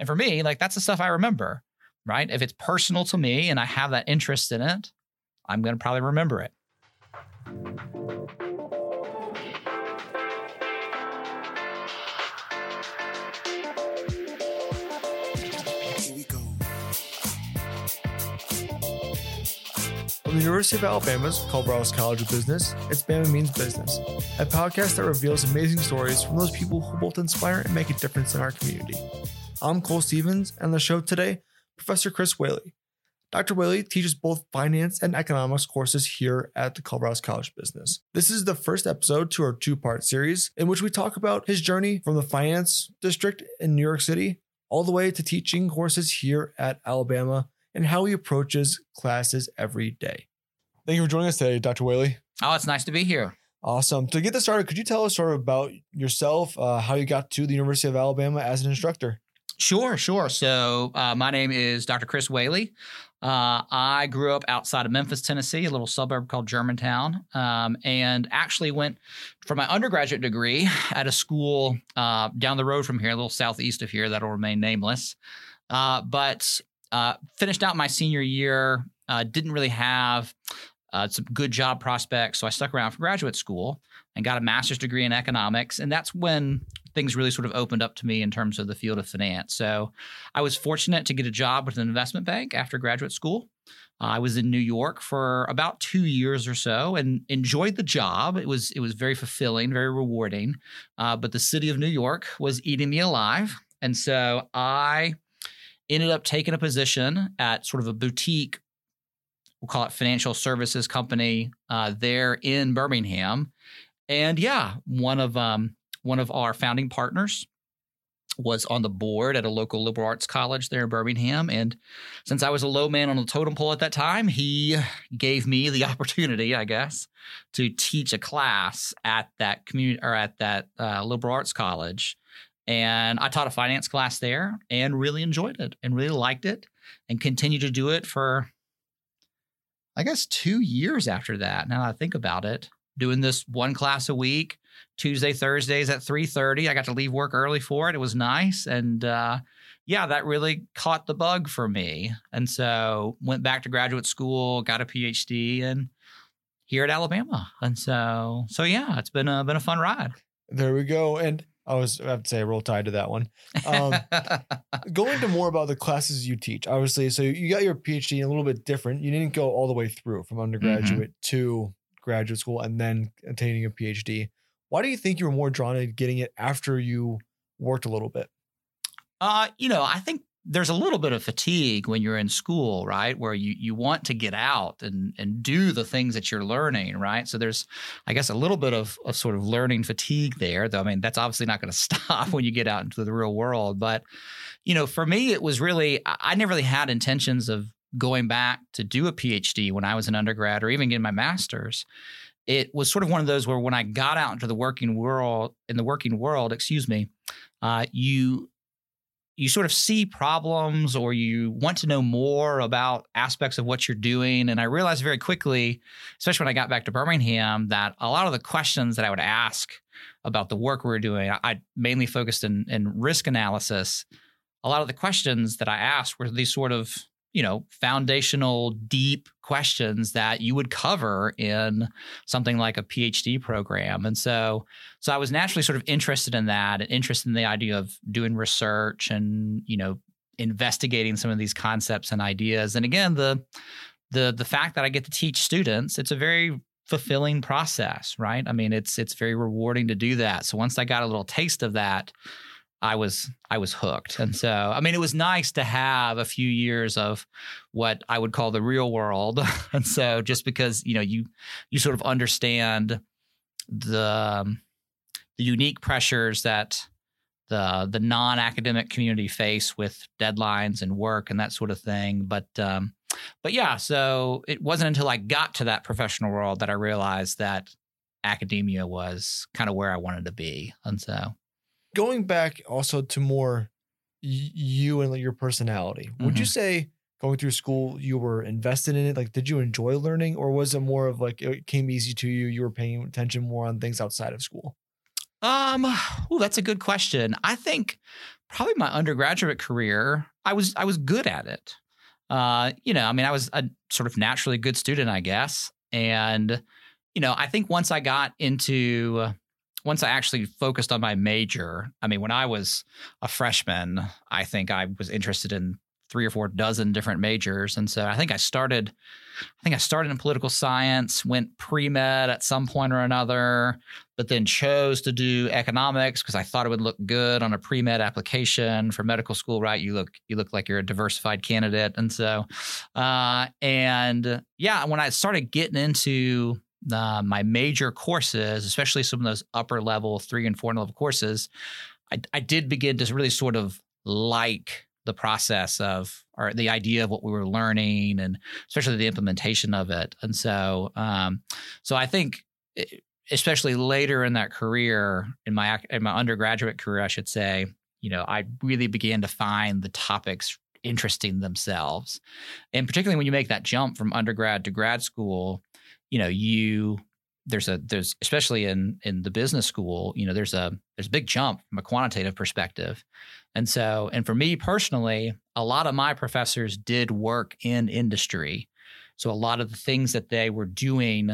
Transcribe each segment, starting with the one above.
And for me, like that's the stuff I remember, right? If it's personal to me and I have that interest in it, I'm going to probably remember it. From the University of Alabama's Culverhouse College of Business, it's Bama Means Business, a podcast that reveals amazing stories from those people who both inspire and make a difference in our community. I'm Cole Stevens, and on the show today, Professor Chris Whaley. Dr. Whaley teaches both finance and economics courses here at the Culverhouse College of Business. This is the first episode to our two part series in which we talk about his journey from the finance district in New York City all the way to teaching courses here at Alabama and how he approaches classes every day. Thank you for joining us today, Dr. Whaley. Oh, it's nice to be here. Awesome. To get this started, could you tell us sort of about yourself, uh, how you got to the University of Alabama as an instructor? Sure, sure. So, uh, my name is Dr. Chris Whaley. Uh, I grew up outside of Memphis, Tennessee, a little suburb called Germantown, um, and actually went for my undergraduate degree at a school uh, down the road from here, a little southeast of here that'll remain nameless. Uh, but uh, finished out my senior year, uh, didn't really have uh, some good job prospects. So I stuck around for graduate school and got a master's degree in economics. And that's when things really sort of opened up to me in terms of the field of finance. So I was fortunate to get a job with an investment bank after graduate school. Uh, I was in New York for about two years or so and enjoyed the job. It was it was very fulfilling, very rewarding. Uh, but the city of New York was eating me alive, and so I ended up taking a position at sort of a boutique, we'll call it financial services company uh, there in Birmingham. And yeah, one of um, one of our founding partners was on the board at a local liberal arts college there in Birmingham. And since I was a low man on the totem pole at that time, he gave me the opportunity, I guess, to teach a class at that community or at that uh, liberal arts college. And I taught a finance class there and really enjoyed it and really liked it and continued to do it for, I guess, two years after that. Now I think about it, doing this one class a week, Tuesday, Thursdays at 3.30. I got to leave work early for it. It was nice. And uh, yeah, that really caught the bug for me. And so went back to graduate school, got a PhD and here at Alabama. And so, so yeah, it's been a, been a fun ride. There we go. And I was I have to say roll tide to that one. Um, go into more about the classes you teach. Obviously, so you got your PhD a little bit different. You didn't go all the way through from undergraduate mm-hmm. to graduate school and then attaining a PhD. Why do you think you were more drawn to getting it after you worked a little bit? Uh, you know, I think there's a little bit of fatigue when you're in school, right? Where you you want to get out and and do the things that you're learning, right? So there's, I guess, a little bit of, of sort of learning fatigue there. Though I mean, that's obviously not going to stop when you get out into the real world. But you know, for me, it was really I never really had intentions of going back to do a PhD when I was an undergrad or even getting my master's. It was sort of one of those where when I got out into the working world, in the working world, excuse me, uh, you you sort of see problems or you want to know more about aspects of what you're doing. And I realized very quickly, especially when I got back to Birmingham, that a lot of the questions that I would ask about the work we were doing, I mainly focused in, in risk analysis. A lot of the questions that I asked were these sort of you know, foundational, deep questions that you would cover in something like a PhD program. And so, so I was naturally sort of interested in that and interested in the idea of doing research and, you know, investigating some of these concepts and ideas. And again, the the the fact that I get to teach students, it's a very fulfilling process, right? I mean, it's it's very rewarding to do that. So once I got a little taste of that, I was I was hooked. And so I mean it was nice to have a few years of what I would call the real world. and so just because, you know, you you sort of understand the um, the unique pressures that the the non-academic community face with deadlines and work and that sort of thing. But um but yeah, so it wasn't until I got to that professional world that I realized that academia was kind of where I wanted to be. And so going back also to more you and your personality, mm-hmm. would you mm-hmm. say going through school you were invested in it? Like, did you enjoy learning, or was it more of like it came easy to you? You were paying attention more on things outside of school. Um, well, that's a good question. I think probably my undergraduate career, I was I was good at it. Uh, you know, I mean, I was a sort of naturally good student, I guess, and you know, I think once I got into once I actually focused on my major, I mean, when I was a freshman, I think I was interested in three or four dozen different majors. And so I think I started, I think I started in political science, went pre med at some point or another, but then chose to do economics because I thought it would look good on a pre med application for medical school. Right? You look, you look like you're a diversified candidate, and so, uh, and yeah, when I started getting into uh, my major courses, especially some of those upper level three and four level courses, I, I did begin to really sort of like the process of or the idea of what we were learning and especially the implementation of it. And so, um, so I think, especially later in that career, in my in my undergraduate career, I should say, you know, I really began to find the topics interesting themselves, and particularly when you make that jump from undergrad to grad school, you know, you there's a there's especially in in the business school you know there's a there's a big jump from a quantitative perspective. And so and for me personally a lot of my professors did work in industry. So a lot of the things that they were doing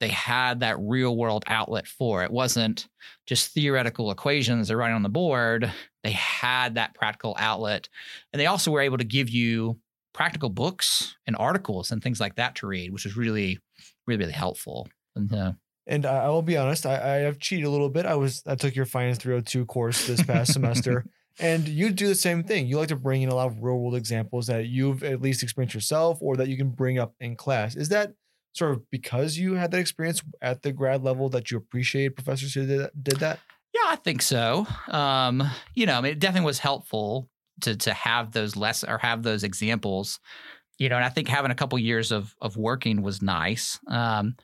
they had that real world outlet for. It wasn't just theoretical equations they're writing on the board. They had that practical outlet. And they also were able to give you practical books and articles and things like that to read which was really really really helpful and, uh, and I will be honest, I, I have cheated a little bit. I was I took your Finance 302 course this past semester, and you do the same thing. You like to bring in a lot of real world examples that you've at least experienced yourself, or that you can bring up in class. Is that sort of because you had that experience at the grad level that you appreciate professors who did that? Did that? Yeah, I think so. Um, you know, I mean, it definitely was helpful to to have those less or have those examples. You know, and I think having a couple years of of working was nice. Um,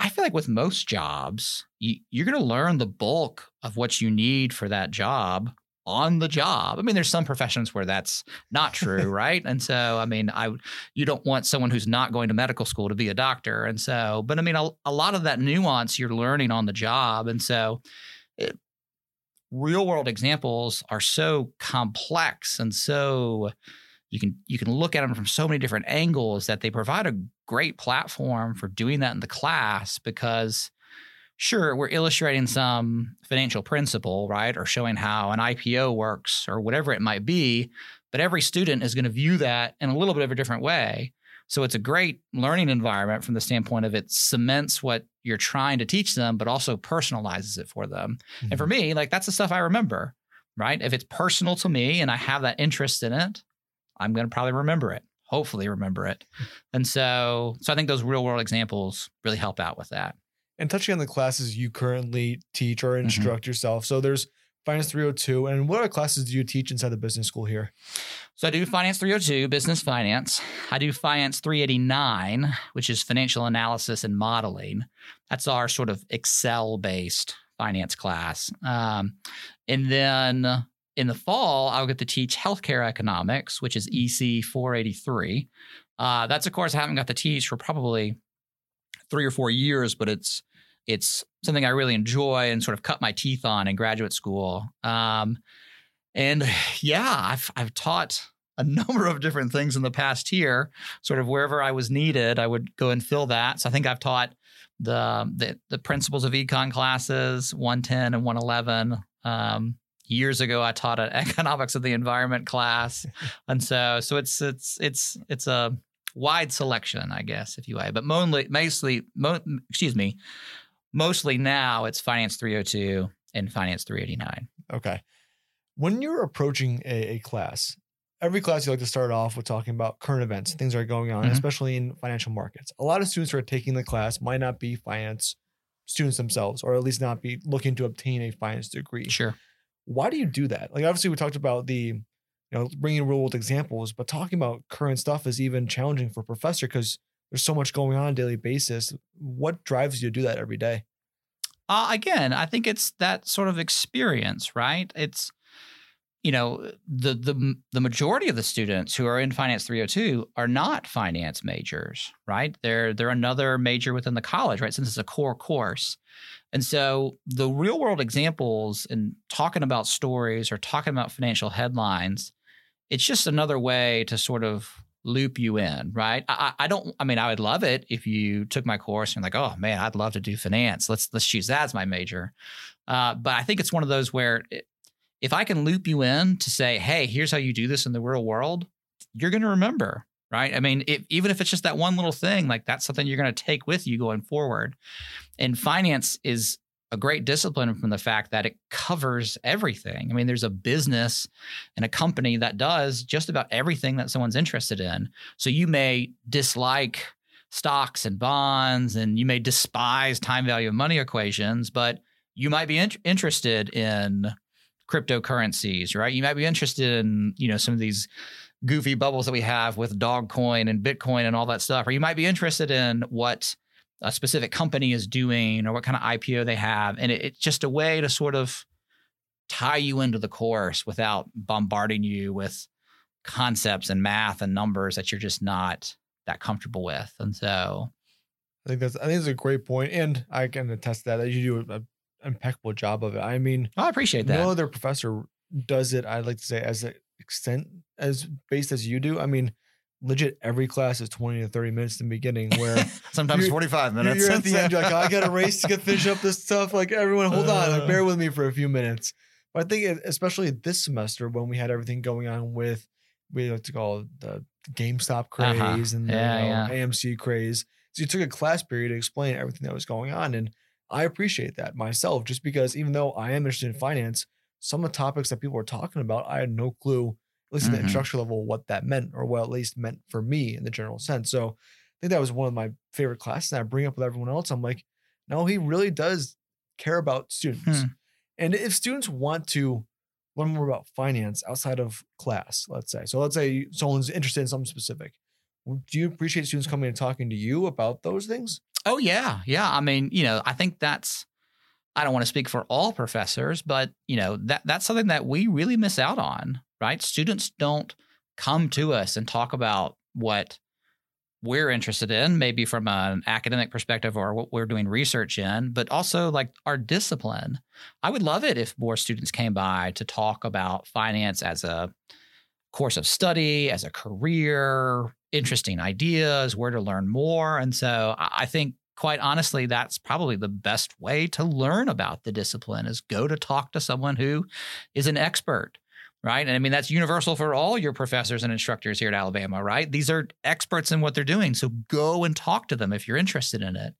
I feel like with most jobs, you, you're going to learn the bulk of what you need for that job on the job. I mean, there's some professions where that's not true, right? And so, I mean, I you don't want someone who's not going to medical school to be a doctor, and so, but I mean, a, a lot of that nuance you're learning on the job, and so. It, real world examples are so complex and so you can you can look at them from so many different angles that they provide a great platform for doing that in the class because sure we're illustrating some financial principle right or showing how an ipo works or whatever it might be but every student is going to view that in a little bit of a different way so it's a great learning environment from the standpoint of it cements what you're trying to teach them but also personalizes it for them mm-hmm. and for mm-hmm. me like that's the stuff i remember right if it's personal to me and i have that interest in it I'm going to probably remember it, hopefully remember it. And so, so I think those real world examples really help out with that. And touching on the classes you currently teach or mm-hmm. instruct mm-hmm. yourself. So there's Finance 302. And what other classes do you teach inside the business school here? So I do Finance 302, business finance. I do Finance 389, which is financial analysis and modeling. That's our sort of Excel based finance class. Um, and then in the fall, I'll get to teach healthcare economics, which is EC 483. Uh, that's a course I haven't got to teach for probably three or four years, but it's it's something I really enjoy and sort of cut my teeth on in graduate school. Um, and yeah, I've I've taught a number of different things in the past year. Sort of wherever I was needed, I would go and fill that. So I think I've taught the the, the principles of econ classes 110 and 111. Um, years ago I taught an economics of the environment class, and so so it's it's it's it's a wide selection, I guess, if you will. But mostly, mostly, mo- excuse me, mostly now it's Finance 302 and Finance 389. Okay. When you're approaching a, a class, every class you like to start off with talking about current events, things that are going on, mm-hmm. especially in financial markets. A lot of students who are taking the class might not be finance students themselves, or at least not be looking to obtain a finance degree. Sure. Why do you do that? Like obviously we talked about the you know bringing real world examples, but talking about current stuff is even challenging for a professor because there's so much going on, on a daily basis. What drives you to do that every day? Uh, again, I think it's that sort of experience, right? It's you know, the the the majority of the students who are in Finance 302 are not finance majors, right? They're they're another major within the college, right? Since it's a core course. And so the real world examples and talking about stories or talking about financial headlines, it's just another way to sort of loop you in, right? I, I don't. I mean, I would love it if you took my course and like, oh man, I'd love to do finance. Let's let's choose that as my major. Uh, but I think it's one of those where it, if I can loop you in to say, hey, here's how you do this in the real world, you're going to remember, right? I mean, even if it's just that one little thing, like that's something you're going to take with you going forward. And finance is a great discipline from the fact that it covers everything. I mean, there's a business and a company that does just about everything that someone's interested in. So you may dislike stocks and bonds and you may despise time value of money equations, but you might be in- interested in cryptocurrencies, right? You might be interested in, you know, some of these goofy bubbles that we have with Dogecoin and Bitcoin and all that stuff. Or you might be interested in what a specific company is doing or what kind of IPO they have. And it, it's just a way to sort of tie you into the course without bombarding you with concepts and math and numbers that you're just not that comfortable with. And so I think that's I think it's a great point, and I can attest to that that you do an impeccable job of it. I mean, I appreciate that. no other professor does it. I'd like to say as an extent as based as you do. I mean, legit every class is twenty to thirty minutes in the beginning where Sometimes You're- 45 minutes. you're at the end. You're like, "Oh, I got a race to get finish up this stuff. Like everyone, hold on, like Uh. bear with me for a few minutes. But I think especially this semester when we had everything going on with we like to call it the GameStop craze Uh-huh. and the Yeah, you know, yeah. AMC craze. So you took a class period to explain everything that was going on, and I appreciate that myself. Just because even though I am interested in finance, some of the topics that people were talking about, I had no clue, at least at the introductory level, what that meant, or what at least meant for me in the general sense. So I think that was one of my favorite classes. And I bring up with everyone else. I'm like, no, he really does care about students. Hmm. And if students want to learn more about finance outside of class, let's say, so let's say someone's interested in something specific, do you appreciate students coming and talking to you about those things? Oh yeah, yeah. I mean, you know, I think that's. I don't want to speak for all professors, but you know that that's something that we really miss out on, right? Students don't come to us and talk about what we're interested in, maybe from an academic perspective or what we're doing research in, but also like our discipline. I would love it if more students came by to talk about finance as a course of study, as a career, interesting ideas, where to learn more. And so I think quite honestly, that's probably the best way to learn about the discipline is go to talk to someone who is an expert. Right. And I mean, that's universal for all your professors and instructors here at Alabama, right? These are experts in what they're doing. So go and talk to them if you're interested in it.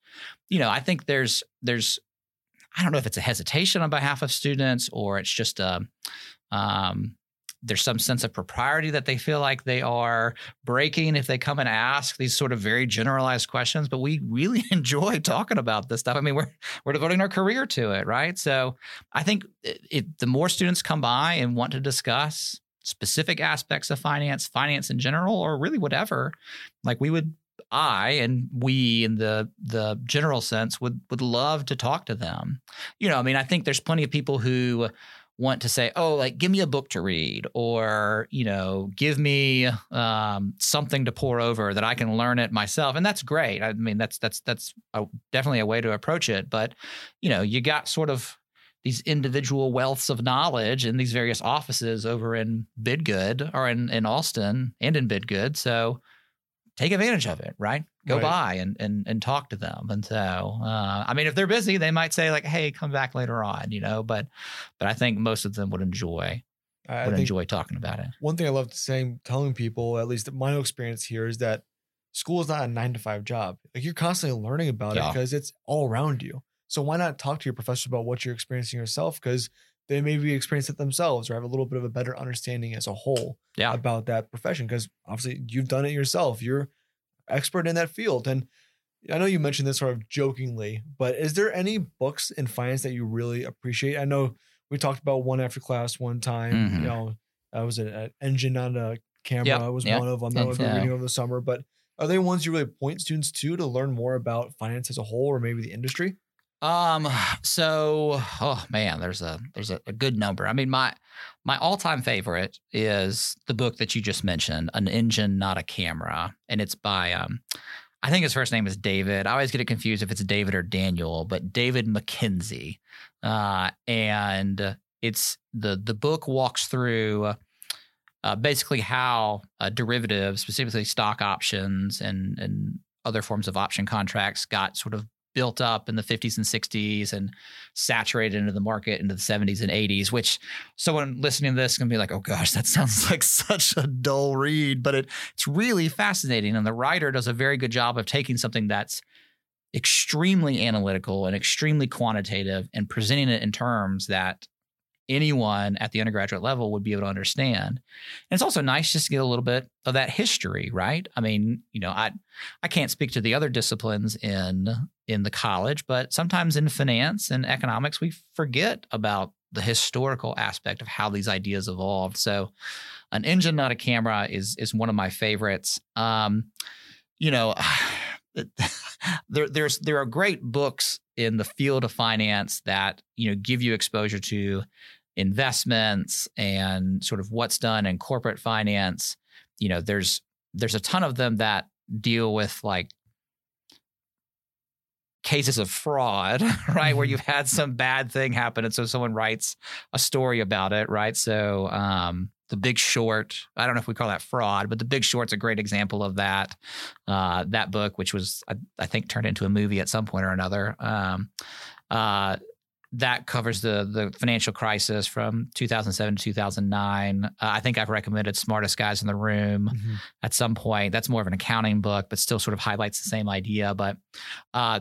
You know, I think there's, there's, I don't know if it's a hesitation on behalf of students or it's just a, um, there's some sense of propriety that they feel like they are breaking if they come and ask these sort of very generalized questions. But we really enjoy talking about this stuff. I mean, we're we're devoting our career to it, right? So I think it, it, the more students come by and want to discuss specific aspects of finance, finance in general, or really whatever, like we would. I and we, in the the general sense, would would love to talk to them. You know, I mean, I think there's plenty of people who want to say, oh, like give me a book to read, or you know, give me um, something to pour over that I can learn it myself, and that's great. I mean, that's that's that's a, definitely a way to approach it. But you know, you got sort of these individual wealths of knowledge in these various offices over in Bidgood or in in Alston and in Bidgood, so take advantage of it, right? Go Right. by and and and talk to them. And so, uh, I mean, if they're busy, they might say like, "Hey, come back later on," you know. But but I think most of them would enjoy I would enjoy talking about it. one thing I love saying, telling people, at least my own experience here, is that school is not a nine to five job. Like you're constantly learning about it because it's all around you. So why not talk to your professor about what you're experiencing yourself? Because they maybe experience it themselves or have a little bit of a better understanding as a whole Yeah. about that profession. Because obviously you've done it yourself. You're expert in that field. And I know you mentioned this sort of jokingly, but is there any books in finance that you really appreciate? I know we talked about one after class one time. Mhm. You know, that was an, an engine not a camera Yep, was yep. one of them that we've been reading over the summer. But are they ones you really point students to to learn more about finance as a whole or maybe the industry? Um. So, oh man, there's a there's a, a, good number. I mean, my my all time favorite is the book that you just mentioned, "An Engine, Not a Camera," and it's by um, I think his first name is David. I always get it confused if it's David or Daniel, but David McKenzie. Uh, and it's the the book walks through uh, basically how uh, derivatives, specifically stock options and and other forms of option contracts, got sort of built up in the 50s and 60s and saturated into the market into the 70s and 80s which someone listening to this can be like oh gosh that sounds like such a dull read but it, it's really fascinating and the writer does a very good job of taking something that's extremely analytical and extremely quantitative and presenting it in terms that anyone at the undergraduate level would be able to understand. And it's also nice just to get a little bit of that history, right? I mean, you know, I I can't speak to the other disciplines in in the college, but sometimes in finance and economics we forget about the historical aspect of how these ideas evolved. So, an engine not a camera is is one of my favorites. Um, you know, there there's there are great books in the field of finance that you know give you exposure to investments and sort of what's done in corporate finance you know there's there's a ton of them that deal with like cases of fraud right where mm-hmm. you've had some bad thing happen and so someone writes a story about it right so um, the big short i don't know if we call that fraud but the big short's a great example of that uh, that book which was I, I, think turned into a movie at some point or another um, uh, that covers the the financial crisis from 2007 to 2009. Uh, I think I've recommended Smartest Guys in the Room mm-hmm. at some point. That's more of an accounting book, but still sort of highlights the same idea. But uh,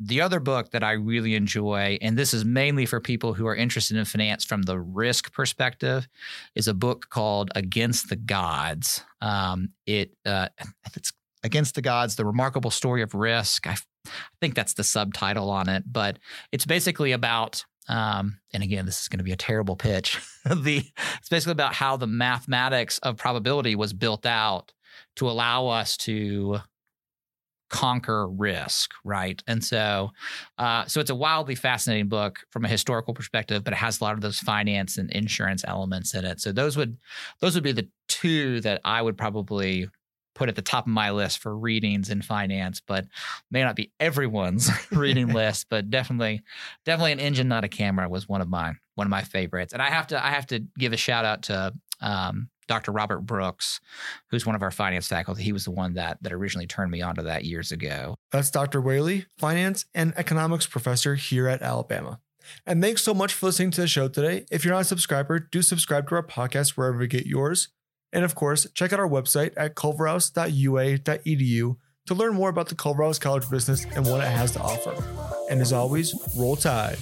the other book that I really enjoy, and this is mainly for people who are interested in finance from the risk perspective, is a book called Against the Gods. Um, it uh, it's Against the Gods: The Remarkable Story of Risk. I I think that's the subtitle on it, but it's basically about um, and again, this is going to be a terrible pitch. the it's basically about how the mathematics of probability was built out to allow us to conquer risk, right? And so, uh, so it's a wildly fascinating book from a historical perspective, but it has a lot of those finance and insurance elements in it. So those would those would be the two that I would probably put at the top of my list for readings in finance, but may not be everyone's reading list, but definitely, definitely an engine, not a camera was one of mine, one of my favorites. And I have to, I have to give a shout out to um, Dr. Robert Brooks, who's one of our finance faculty. He was the one that that originally turned me onto that years ago. That's Dr. Whaley, finance and economics professor here at Alabama. And thanks so much for listening to the show today. If you're not a subscriber, do subscribe to our podcast wherever you get yours. And of course, check out our website at culverhouse.ua.edu to learn more about the Culverhouse College of business and what it has to offer. And as always, roll tide.